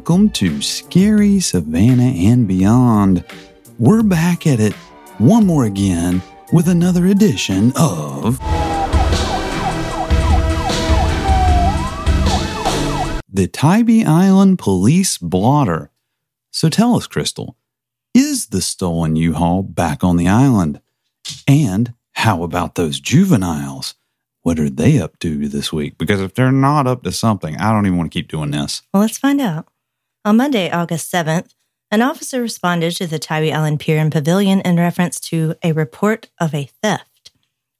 Welcome to Scary Savannah and Beyond. We're back at it one more again with another edition of the Tybee Island Police Blotter. So tell us, Crystal, is the stolen U Haul back on the island? And how about those juveniles? What are they up to this week? Because if they're not up to something, I don't even want to keep doing this. Well, let's find out. On Monday, August 7th, an officer responded to the Tybee Island Pier and Pavilion in reference to a report of a theft.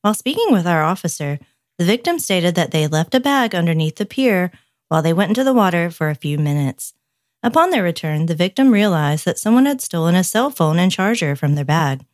While speaking with our officer, the victim stated that they left a bag underneath the pier while they went into the water for a few minutes. Upon their return, the victim realized that someone had stolen a cell phone and charger from their bag.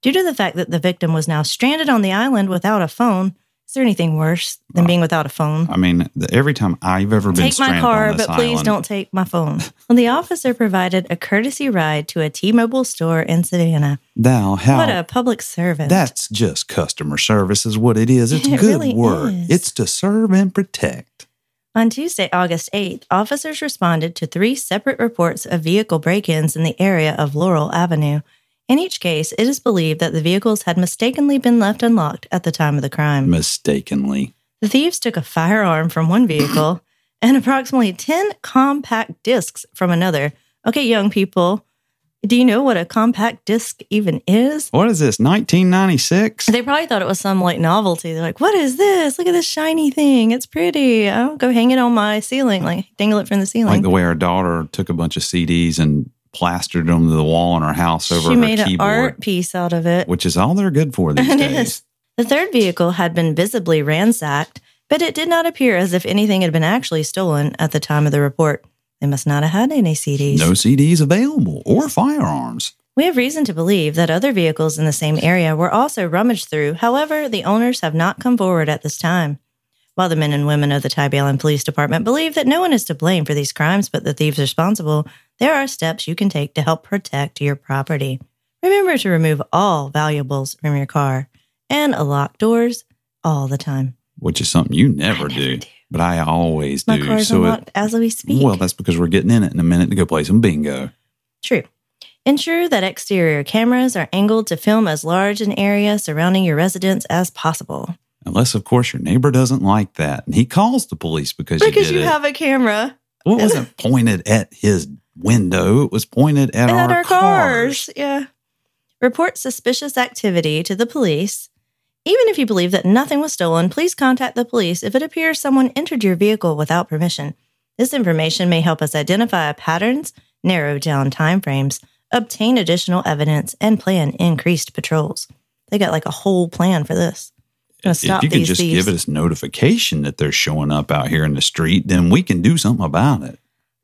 Due to the fact that the victim was now stranded on the island without a phone, is there anything worse than being without a phone? I mean, the, every time I've ever been Take my car, but please island, don't take my phone. well, the officer provided a courtesy ride to a T Mobile store in Savannah. Thou, how What a public servant. that's just customer service, is what it is. It's It good really work. is. It's to serve and protect. On Tuesday, August 8th, officers responded to three separate reports of vehicle break ins in the area of Laurel Avenue. In each case, it is believed that the vehicles had mistakenly been left unlocked at the time of the crime. Mistakenly. The thieves took a firearm from one vehicle and approximately 10 compact discs from another. Okay, young people, do you know what a compact disc even is? What is this, 1996? They probably thought it was some like novelty. They're like, what is this? Look at this shiny thing. It's pretty. I'll go hang it on my ceiling, like dangle it from the ceiling. Like the way our daughter took a bunch of CDs and plastered them to the wall in our house over she her made an art piece out of it. which is all they're good for these It days. is. The third vehicle had been visibly ransacked, but it did not appear as if anything had been actually stolen at the time of the report. They must not have had any CDs. No CDs available or firearms. We have reason to believe that other vehicles in the same area were also rummaged through. However, the owners have not come forward at this time. While the men and women of the Tybee Island Police Department believe that no one is to blame for these crimes but the thieves responsible, there are steps you can take to help protect your property. Remember to remove all valuables from your car and lock doors all the time. Which is something you never, never do, do. but I always My do. car is so it, unlocked as we speak. well, that's because we're getting in it in a minute to go play some bingo. True. Ensure that exterior cameras are angled to film as large an area surrounding your residence as possible. Unless, of course, your neighbor doesn't like that and he calls the police because, Because you you it. have a camera well, it wasn't pointed at his window; it was pointed at, our, our cars. Yeah. Report suspicious activity to the police. Even if you believe that nothing was stolen, please contact the police if it appears someone entered your vehicle without permission. This information may help us identify patterns, narrow down timeframes, obtain additional evidence, and plan increased patrols. They got like a whole plan for this. If you can just thieves. give us notification that they're showing up out here in the street, then we can do something about it.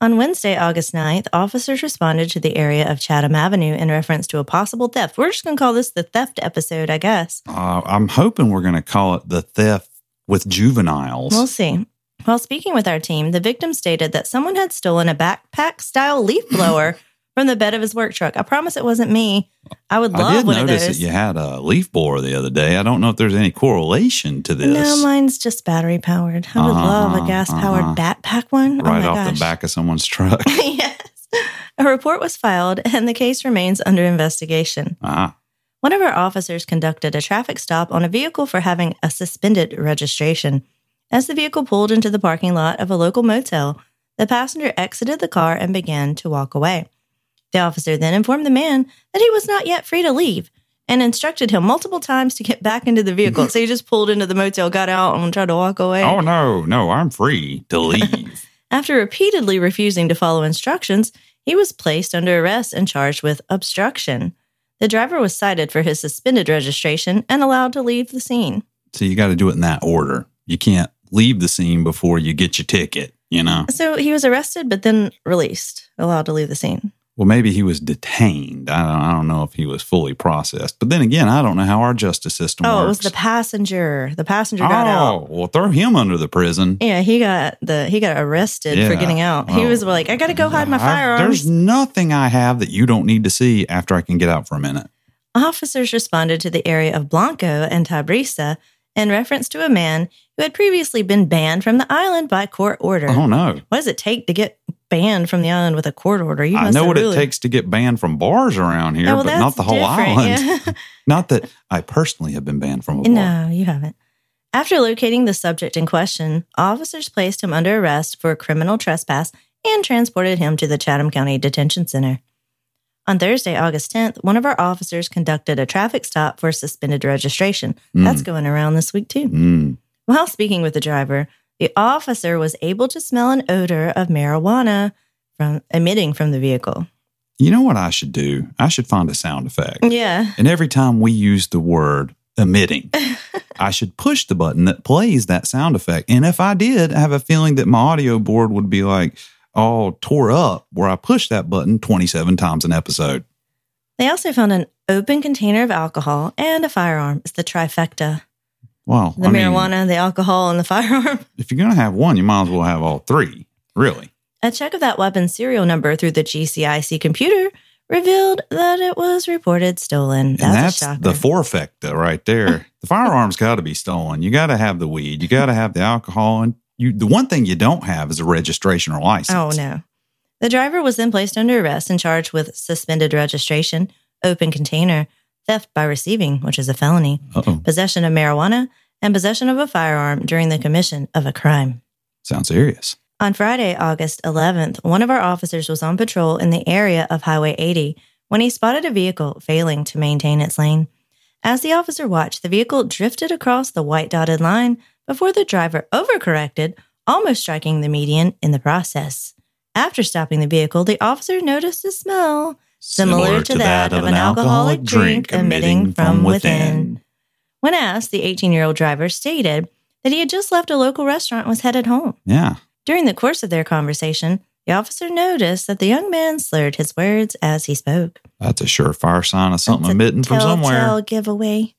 On Wednesday, August 9th, officers responded to the area of Chatham Avenue in reference to a possible theft. We're just going to call this the theft episode, I guess. Uh, I'm hoping we're going to call it the theft with juveniles. We'll see. While speaking with our team, the victim stated that someone had stolen a backpack style leaf blower from the bed of his work truck. I promise it wasn't me. I would love I did one of notice that you had a leaf blower the other day. I don't know if there's any correlation to this. No, mine's just battery powered. I would Uh-huh, love a gas powered uh-huh. backpack one. oh right my off gosh. the back of someone's truck. yes. A report was filed and the case remains under investigation. ah, One of our officers conducted a traffic stop on a vehicle for having a suspended registration. As the vehicle pulled into the parking lot of a local motel, the passenger exited the car and began to walk away. The officer then informed the man that he was not yet free to leave and instructed him multiple times to get back into the vehicle. so he just pulled into the motel, got out, and tried to walk away. oh no, no, I'm free to leave. After repeatedly refusing to follow instructions, he was placed under arrest and charged with obstruction. The driver was cited for his suspended registration and allowed to leave the scene. so you got to do it in that order. You can't leave the scene before you get your ticket. You know. So he was arrested, but then released, allowed to leave the scene. Well, maybe he was detained. I don't, I don't know if he was fully processed. But then again, I don't know how our justice system works. Oh, works. it was the passenger. The passenger got out. oh, well, throw him under the prison. Yeah, he got the he got arrested for getting out. He Oh. was like, I gotta go hide my oh, I- firearms. There's nothing I have that you don't need to see after I can get out for a minute. Officers responded to the area of Blanco and Tybrisa in reference to a man who had previously been banned from the island by court order. Oh no. What does it take to get banned from the island with a court order. You I know what really- it takes to get banned from bars around here, Oh, well, but not the whole island. yeah. not that I personally have been banned from a bar. No, you haven't. After locating the subject in question, officers placed him under arrest for criminal trespass and transported him to the Chatham County Detention Center. On Thursday, August 10th, one of our officers conducted a traffic stop for suspended registration. That's going around this week, too. Mm. While speaking with the driver, the officer was able to smell an odor of marijuana from emitting from the vehicle. You know what I should do? I should find a sound effect. Yeah. And every time we use the word emitting, I should push the button that plays that sound effect. And if I did, I have a feeling that my audio board would be like all tore up where I push that button 27 times an episode. They also found an open container of alcohol and a firearm. It's the trifecta Well, the I mean, marijuana, the alcohol, and the firearm. if you're going to have one, you might as well have all three, really. A check of that weapon's serial number through the GCIC computer revealed that it was reported stolen. That's, and that's the forfecta right there. the firearm's got to be stolen. You got to have the weed. You got to have the alcohol. And you, the one thing you don't have is a registration or license. oh, no. The driver was then placed under arrest and charged with suspended registration, open container, theft by receiving, which is a felony, Uh-oh. possession of marijuana, and possession of a firearm during the commission of a crime. Sounds serious. On Friday, August 11th, one of our officers was on patrol in the area of Highway 80 when he spotted a vehicle failing to maintain its lane. As the officer watched, the vehicle drifted across the white dotted line before the driver overcorrected, almost striking the median in the process. After stopping the vehicle, the officer noticed a smell similar, to, that, of an alcoholic drink emitting from within. When asked, the 18 year old driver stated that he had just left a local restaurant and was headed home. Yeah. During the course of their conversation, the officer noticed that the young man slurred his words as he spoke. That's a surefire sign of something emitting from somewhere. giveaway.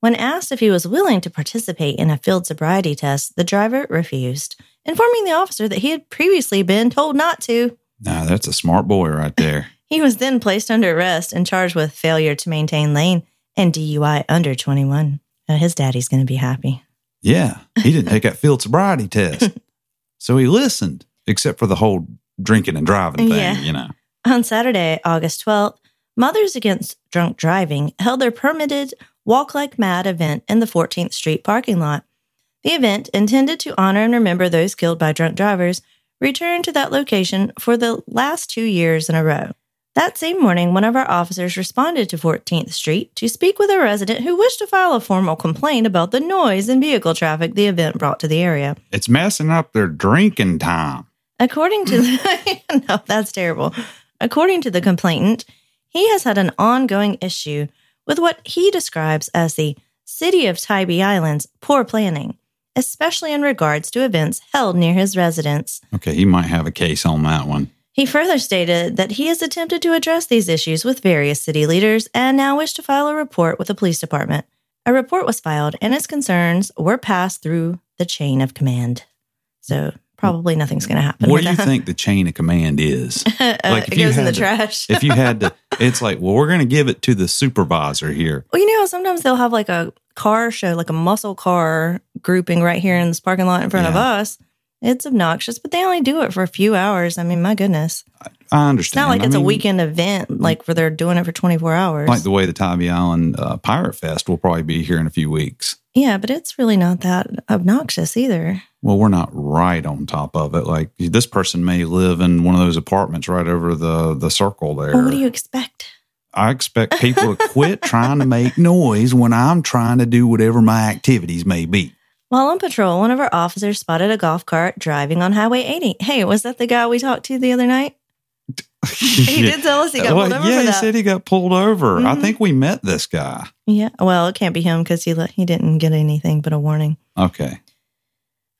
When asked if he was willing to participate in a field sobriety test, the driver refused, informing the officer that he had previously been told not to. Nah, that's a smart boy right there. He was then placed under arrest and charged with failure to maintain lane and DUI under 21. Uh, his daddy's going to be happy. Yeah. He didn't take that field sobriety test. So he listened, except for the whole drinking and driving thing, Yeah. you know. On Saturday, August 12th, Mothers Against Drunk Driving held their permitted Walk Like MADD event in the 14th Street parking lot. The event, intended to honor and remember those killed by drunk drivers, returned to that location for the last two years in a row. That same morning, one of our officers responded to 14th Street to speak with a resident who wished to file a formal complaint about the noise and vehicle traffic the event brought to the area. It's messing up their drinking time. According to the no, that's terrible. According to the complainant, he has had an ongoing issue with what he describes as the City of Tybee Island's poor planning, especially in regards to events held near his residence. Okay, he might have a case on that one. He further stated that he has attempted to address these issues with various city leaders and now wished to file a report with the police department. A report was filed and its concerns were passed through the chain of command. So probably nothing's going to happen. What do you that. think the chain of command is? Uh, Like, it if you goes in the had to- trash. if you had to, it's like, well, we're going to give it to the supervisor here. well, you know, how sometimes they'll have like a car show, like a muscle car grouping right here in this parking lot in front of us. It's obnoxious, but they only do it for a few hours. I mean, my goodness. I It's understand. not like I it's a weekend event, like where they're doing it for 24 hours. Like the way the Tybee Island uh, Pirate Fest will probably be here in a few weeks. yeah, but it's really not that obnoxious either. Well, we're not right on top of it. Like this person may live in one of those apartments right over the the circle there. Well, what do you expect? I expect people to quit trying to make noise when I'm trying to do whatever my activities may be. While on patrol, one of our officers spotted a golf cart driving on Highway 80. Hey, was that the guy we talked to the other night? He did tell us he got Well, pulled over yeah, he said he got pulled over. I Mhm. think we met this guy. Yeah. Well, it can't be him because he let, he didn't get anything but a warning. Okay.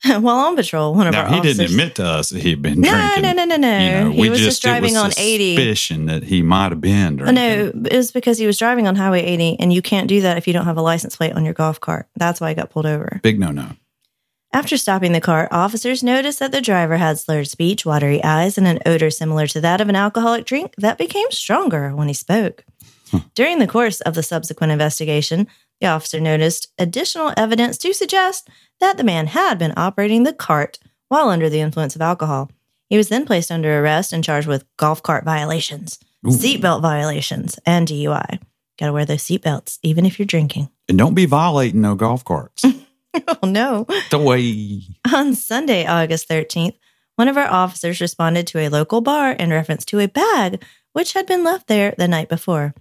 While on patrol, one of Now our he officers. didn't admit to us that he'd been no, drinking. no, no, no, no, You know, he was just, it driving on 80. Suspicion that he might have been Oh, drinking. no, it was because he was driving on Highway 80, and you can't do that if you don't have a license plate on your golf cart. That's why he got pulled over. Big no no. After stopping the cart, officers noticed that the driver had slurred speech, watery eyes, and an odor similar to that of an alcoholic drink that became stronger when he spoke. During the course of the subsequent investigation, the officer noticed additional evidence to suggest that the man had been operating the cart while under the influence of alcohol. He was then placed under arrest and charged with golf cart violations, seatbelt violations, and DUI. Got to wear those seatbelts, even if you're drinking. And don't be violating no golf carts. oh, no. the way. On Sunday, August 13th, one of our officers responded to a local bar in reference to a bag which had been left there the night before.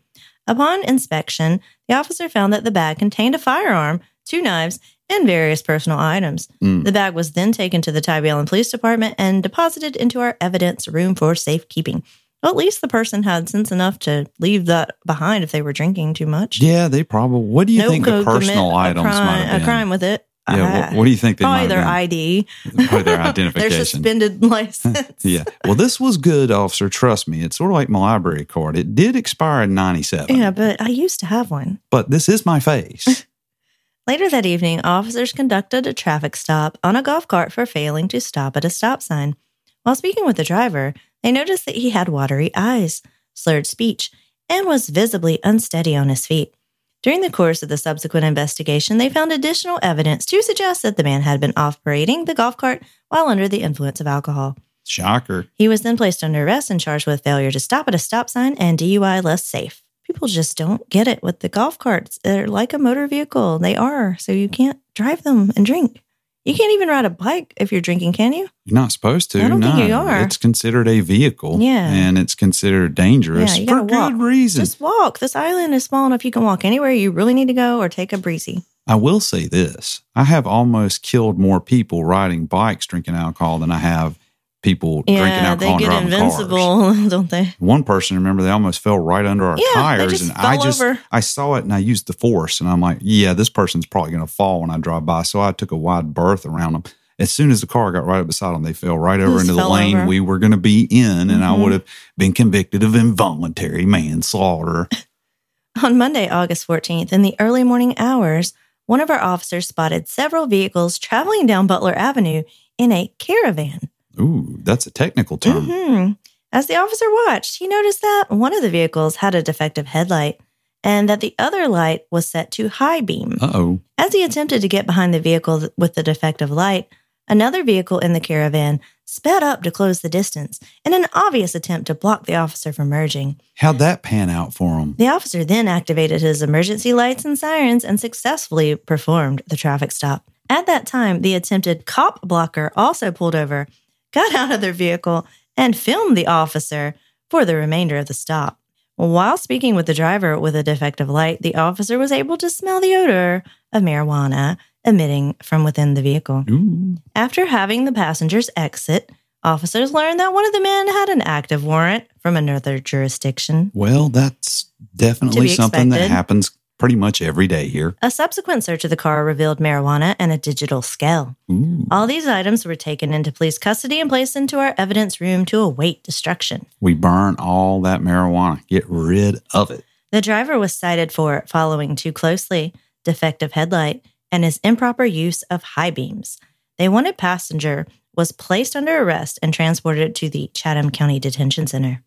Upon inspection, the officer found that the bag contained a firearm, two knives, and various personal items. Mm. The bag was then taken to the Tybee Island Police Department and deposited into our evidence room for safekeeping. Well, at least the person had sense enough to leave that behind if they were drinking too much. Yeah, they probably. What do you think the personal a items crime, might have been? a crime with it. Yeah, Uh, what, what do you think they probably their ID? Probably their their identification. suspended license. yeah. Well, this was good, officer. Trust me. It's sort of like my library card. It did expire in 97. Yeah, but I used to have one. But this is my face. Later that evening, officers conducted a traffic stop on a golf cart for failing to stop at a stop sign. While speaking with the driver, they noticed that he had watery eyes, slurred speech, and was visibly unsteady on his feet. During the course of the subsequent investigation, they found additional evidence to suggest that the man had been operating the golf cart while under the influence of alcohol. Shocker. He was then placed under arrest and charged with failure to stop at a stop sign and DUI less safe. People just don't get it with the golf carts. They're like a motor vehicle. They are. So you can't drive them and drink. You can't even ride a bike if you're drinking, can you? You're not supposed to. I don't no. think you are. It's considered a vehicle. Yeah. And it's considered dangerous Yeah, for gotta good reason. Just walk. This island is small enough you can walk anywhere you really need to go or take a breezy. I will say this I have almost killed more people riding bikes drinking alcohol than I have people drinking Yeah, alcohol they and get driving cars. invincible, don't they? One person, remember, they almost fell right under our Yeah, tires, and I just over. I saw it and I used the force, and I'm like, yeah, this person's probably going to fall when I drive by. So I took a wide berth around them. As soon as the car got right up beside them, they fell right over Just into the lane over. we were going to be in, and I Mhm. would have been convicted of involuntary manslaughter. On Monday, August 14th, in the early morning hours, one of our officers spotted several vehicles traveling down Butler Avenue in a caravan. Ooh, that's a technical term. hmm As the officer watched, he noticed that one of the vehicles had a defective headlight and that the other light was set to high beam. Uh oh. As he attempted to get behind the vehicle with the defective light, another vehicle in the caravan sped up to close the distance in an obvious attempt to block the officer from merging. How'd that pan out for him? The officer then activated his emergency lights and sirens and successfully performed the traffic stop. At that time, the attempted cop blocker also pulled over, got out of their vehicle, and filmed the officer for the remainder of the stop. While speaking with the driver with a defective light, the officer was able to smell the odor of marijuana emitting from within the vehicle. Ooh. After having the passengers exit, officers learned that one of the men had an active warrant from another jurisdiction. Well, that's definitely something that happens pretty much every day here. A subsequent search of the car revealed marijuana and a digital scale. Ooh. All these items were taken into police custody and placed into our evidence room to await destruction. We burn all that marijuana. Get rid of it. The driver was cited for following too closely, defective headlight, and his improper use of high beams. The wanted passenger was placed under arrest and transported to the Chatham County Detention Center.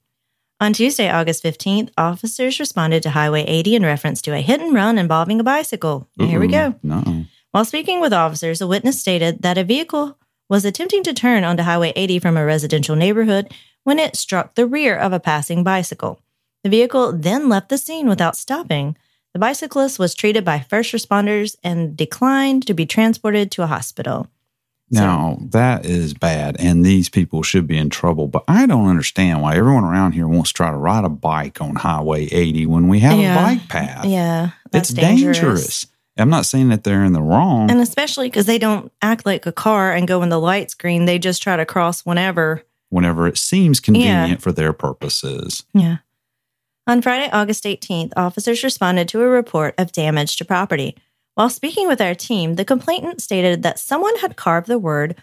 On Tuesday, August 15th, officers responded to Highway 80 in reference to a hit and run involving a bicycle. Here we go. No. While speaking with officers, a witness stated that a vehicle was attempting to turn onto Highway 80 from a residential neighborhood when it struck the rear of a passing bicycle. The vehicle then left the scene without stopping. The bicyclist was treated by first responders and declined to be transported to a hospital. So- Now, that is bad, and these people should be in trouble. But I don't understand why everyone around here wants to try to ride a bike on Highway 80 when we have Yeah. a bike path. Yeah, it's dangerous. I'm not saying that they're in the wrong. And especially because they don't act like a car and go when the light's green. They just try to cross whenever. whenever it seems convenient for their purposes. Yeah. On Friday, August 18th, officers responded to a report of damage to property. While speaking with our team, the complainant stated that someone had carved the word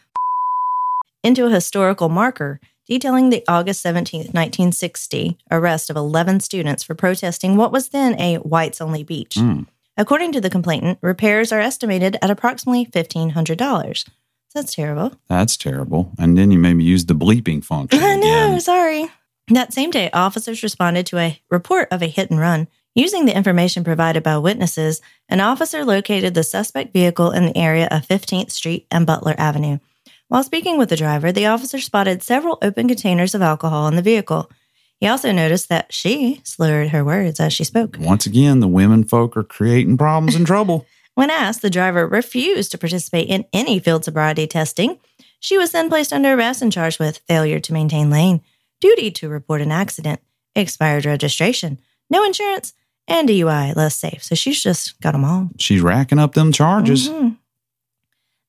into a historical marker detailing the August 17, 1960 arrest of 11 students for protesting what was then a whites only beach. Mm. According to the complainant, repairs are estimated at approximately $1,500. That's terrible. That's terrible. And then you maybe use the bleeping function. I know, sorry. That same day, officers responded to a report of a hit and run. Using the information provided by witnesses, an officer located the suspect vehicle in the area of 15th Street and Butler Avenue. While speaking with the driver, the officer spotted several open containers of alcohol in the vehicle. He also noticed that she slurred her words as she spoke. Once again, the women folk are creating problems and trouble. When asked, the driver refused to participate in any field sobriety testing. She was then placed under arrest and charged with failure to maintain lane, duty to report an accident, expired registration, no insurance, and DUI less safe. So she's just got them all. She's racking up them charges. Mhm.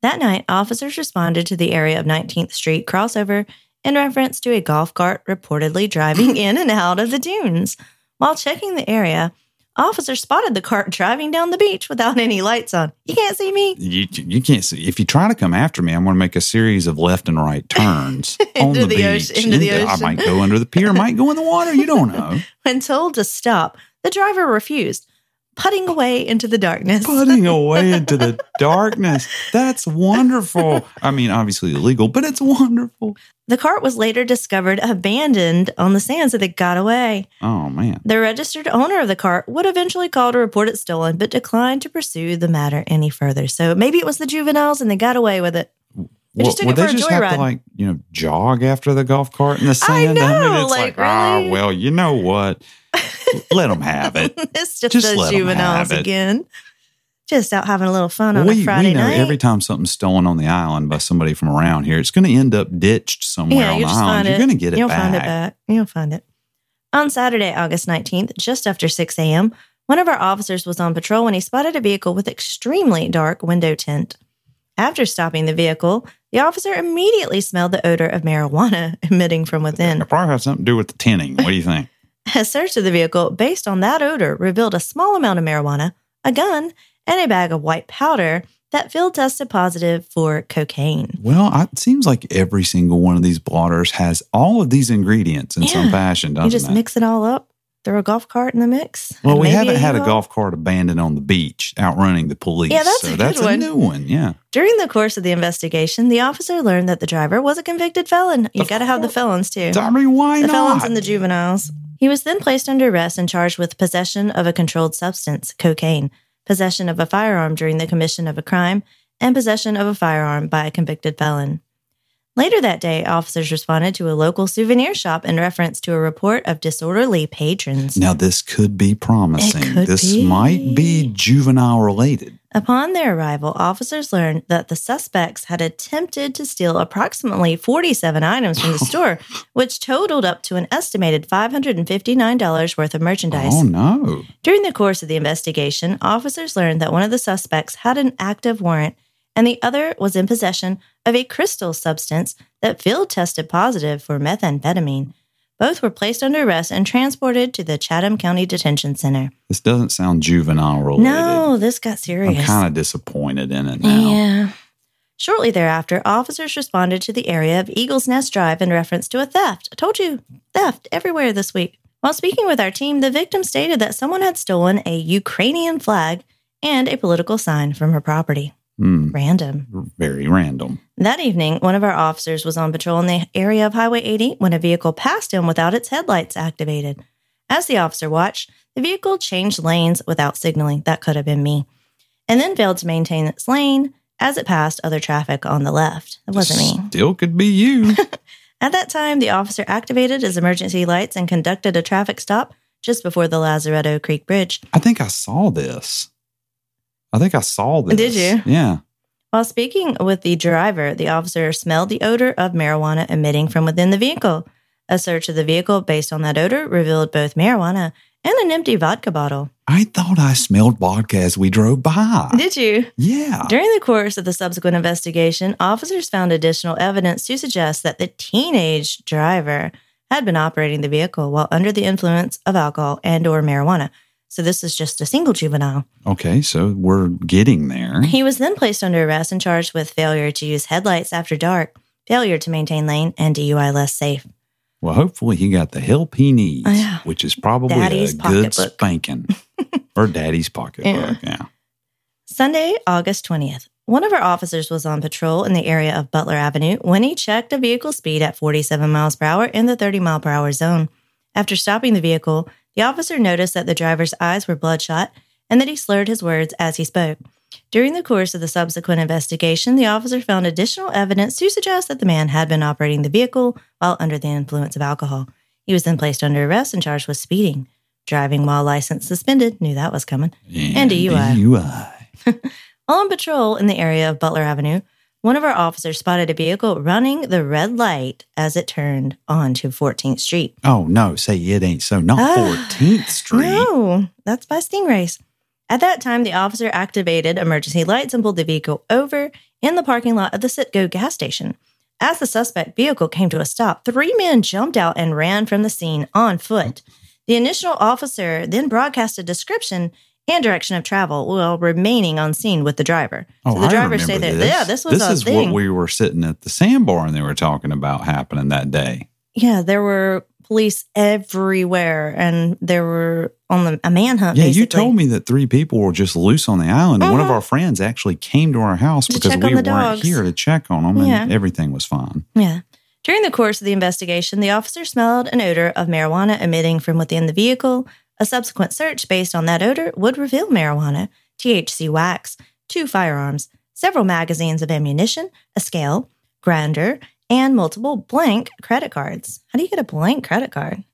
That night, officers responded to the area of 19th Street crossover in reference to a golf cart reportedly driving in and out of the dunes. While checking the area, officers spotted the cart driving down the beach without any lights on. You can't see me. You, you can't see. If you try to come after me, I'm going to make a series of left and right turns on the, the beach. ocean- into the ocean. I might go under the pier, might go in the water. You don't know. When told to stop, the driver refused, putting away into the darkness. Putting away into the darkness. That's wonderful. I mean, obviously illegal, but it's wonderful. The cart was later discovered abandoned on the sands that it got away. Oh, man. The registered owner of the cart would eventually call to report it stolen, but declined to pursue the matter any further. So maybe it was the juveniles and they got away with it. They just took would they a just have joyride. to like you know jog after the golf cart in the sand? I know, it's like, like, ah, well, you know what? Let them have it. it's just, Just those juveniles again. Just out having a little fun on we, a Friday we know night. every time something's stolen on the island by somebody from around here, it's going to end up ditched somewhere yeah, on the island. You're going to get it You'll back. find it back. You'll find it. On Saturday, August 19th, just after 6 a.m., one of our officers was on patrol when he spotted a vehicle with extremely dark window tint. After stopping the vehicle, the officer immediately smelled the odor of marijuana emitting from within. It probably has something to do with the tinning. What do you think? A search of the vehicle based on that odor revealed a small amount of marijuana, a gun, and a bag of white powder that field tested positive for cocaine. Well, it seems like every single one of these blotters has all of these ingredients in some fashion, doesn't You just it? mix it all up, throw a golf cart in the mix. well, we haven't had a golf cart abandoned on the beach, outrunning the police. Yeah, that's so a good that's one. a new one. Yeah. During the course of the investigation, the officer learned that the driver was a convicted felon. You got to have the felons too. I mean, why The not? The felons and the juveniles. He was then placed under arrest and charged with possession of a controlled substance, cocaine, possession of a firearm during the commission of a crime, and possession of a firearm by a convicted felon. Later that day, officers responded to a local souvenir shop in reference to a report of disorderly patrons. Now, this could be promising. Could this be. might be juvenile related. Upon their arrival, officers learned that the suspects had attempted to steal approximately 47 items from the store, which totaled up to an estimated $559 worth of merchandise. Oh, no. During the course of the investigation, officers learned that one of the suspects had an active warrant and the other was in possession of a crystal substance that field tested positive for methamphetamine. Both were placed under arrest and transported to the Chatham County Detention Center. This doesn't sound juvenile related. No, this got serious. I'm kind of disappointed in it now. Yeah. Shortly thereafter, officers responded to the area of Eagles Nest Drive in reference to a theft. I told you, theft everywhere this week. While speaking with our team, the victim stated that someone had stolen a Ukrainian flag and a political sign from her property. Hmm, Random. very random. That evening, one of our officers was on patrol in the area of Highway 80 when a vehicle passed him without its headlights activated. As the officer watched, the vehicle changed lanes without signaling. That could have been me. And then failed to maintain its lane as it passed other traffic on the left. It wasn't me. Still could be you. At that time, the officer activated his emergency lights and conducted a traffic stop just before the Lazaretto Creek Bridge. I think I saw this. I think I saw this. Did you? Yeah. While speaking with the driver, the officer smelled the odor of marijuana emitting from within the vehicle. A search of the vehicle based on that odor revealed both marijuana and an empty vodka bottle. I thought I smelled vodka as we drove by. Did you? yeah. During the course of the subsequent investigation, officers found additional evidence to suggest that the teenage driver had been operating the vehicle while under the influence of alcohol and or marijuana. So this is just a single juvenile. Okay, so we're getting there. He was then placed under arrest and charged with failure to use headlights after dark, failure to maintain lane, and DUI less safe. Well, hopefully he got the help he needs, yeah. which is probably Daddy's a good pocketbook. spanking. or daddy's pocketbook. Yeah. Sunday, August 20th. One of our officers was on patrol in the area of Butler Avenue when he checked a vehicle speed at 47 miles per hour in the 30 mile per hour zone. After stopping the vehicle, the officer noticed that the driver's eyes were bloodshot and that he slurred his words as he spoke. During the course of the subsequent investigation, the officer found additional evidence to suggest that the man had been operating the vehicle while under the influence of alcohol. He was then placed under arrest and charged with speeding. Driving while license suspended, knew that was coming, and DUI. DUI. While on patrol in the area of Butler Avenue, one of our officers spotted a vehicle running the red light as it turned onto 14th Street. Oh no, say it ain't so. Not Ah, 14th Street. No, that's by Stingrays. At that time, the officer activated emergency lights and pulled the vehicle over in the parking lot of the Citgo gas station. As the suspect vehicle came to a stop, three men jumped out and ran from the scene on foot. The initial officer then broadcast a description and direction of travel while remaining on scene with the driver. Oh, so the I driver there. This. Yeah, this was this is thing. what we were sitting at the sandbar and they were talking about happening that day. yeah, there were police everywhere, and there were on the a manhunt. Yeah, basically. you told me that three people were just loose on the island. and One of Mhm. our friends actually came to our house To because we weren't dogs. here to check on them, and Yeah. everything was fine. Yeah. During the course of the investigation, the officer smelled an odor of marijuana emitting from within the vehicle. A subsequent search based on that odor would reveal marijuana, THC wax, two firearms, several magazines of ammunition, a scale, grinder, and multiple blank credit cards. How do you get a blank credit card?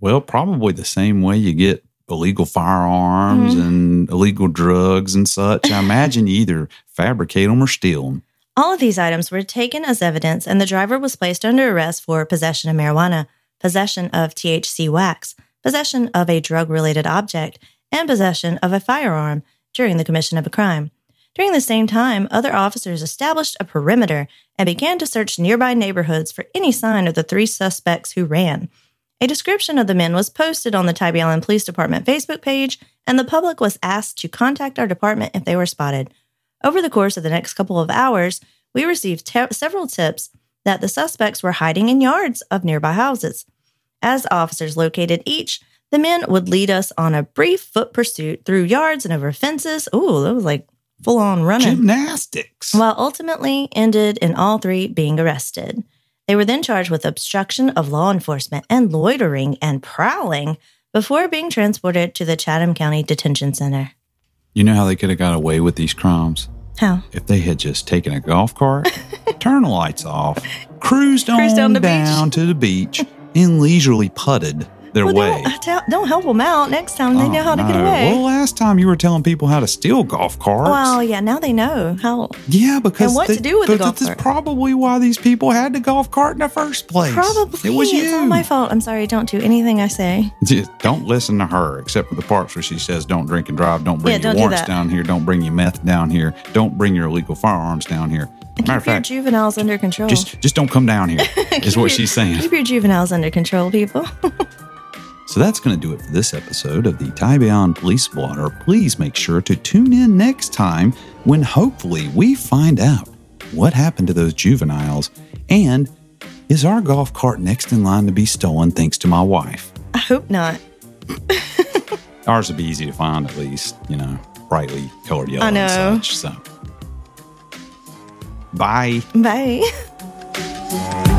Well, probably the same way you get illegal firearms Mhm. and illegal drugs and such. I imagine you either fabricate them or steal them. All of these items were taken as evidence, and the driver was placed under arrest for possession of marijuana, possession of THC wax, possession of a drug related object, and possession of a firearm during the commission of a crime. During the same time, other officers established a perimeter and began to search nearby neighborhoods for any sign of the three suspects who ran. A description of the men was posted on the Tybee Island Police Department Facebook page, and the public was asked to contact our department if they were spotted. Over the course of the next couple of hours, we received te- several tips that the suspects were hiding in yards of nearby houses. As officers located each, the men would lead us on a brief foot pursuit through yards and over fences. Ooh, that was like full on running. Gymnastics. While ultimately ended in all three being arrested. They were then charged with obstruction of law enforcement and loitering and prowling before being transported to the Chatham County Detention Center. you know how they could have got away with these crimes? How? If they had just taken a golf cart, turned the lights off, cruised on down the down to the beach, and leisurely putted their Well, way. Don't, uh, tell, don't help them out. Next time they know Oh, how to get no. away. Well, last time you were telling people how to steal golf carts. Well, yeah, now they know how. yeah, because And what they- to do with the golf That's cart. probably why these people had the golf cart in the first place. Probably. it was you. It's all my fault. I'm sorry. Don't do anything I say. Don't listen to her, except for the parts where she says, "Don't drink and drive. Don't bring Yeah, your don't warrants that. down here. Don't bring your meth down here. Don't bring your illegal firearms down here." Keep Matter of your fact, juveniles under control. just just don't come down here. is what your- she's saying. Keep your juveniles under control, people. So that's going to do it for this episode of the Island Police Blotter. Please make sure to tune in next time when hopefully we find out what happened to those juveniles and is our golf cart next in line to be stolen thanks to my wife. I hope not. Ours would be easy to find at least, you know, brightly colored yellow I know. and such. So bye. Bye.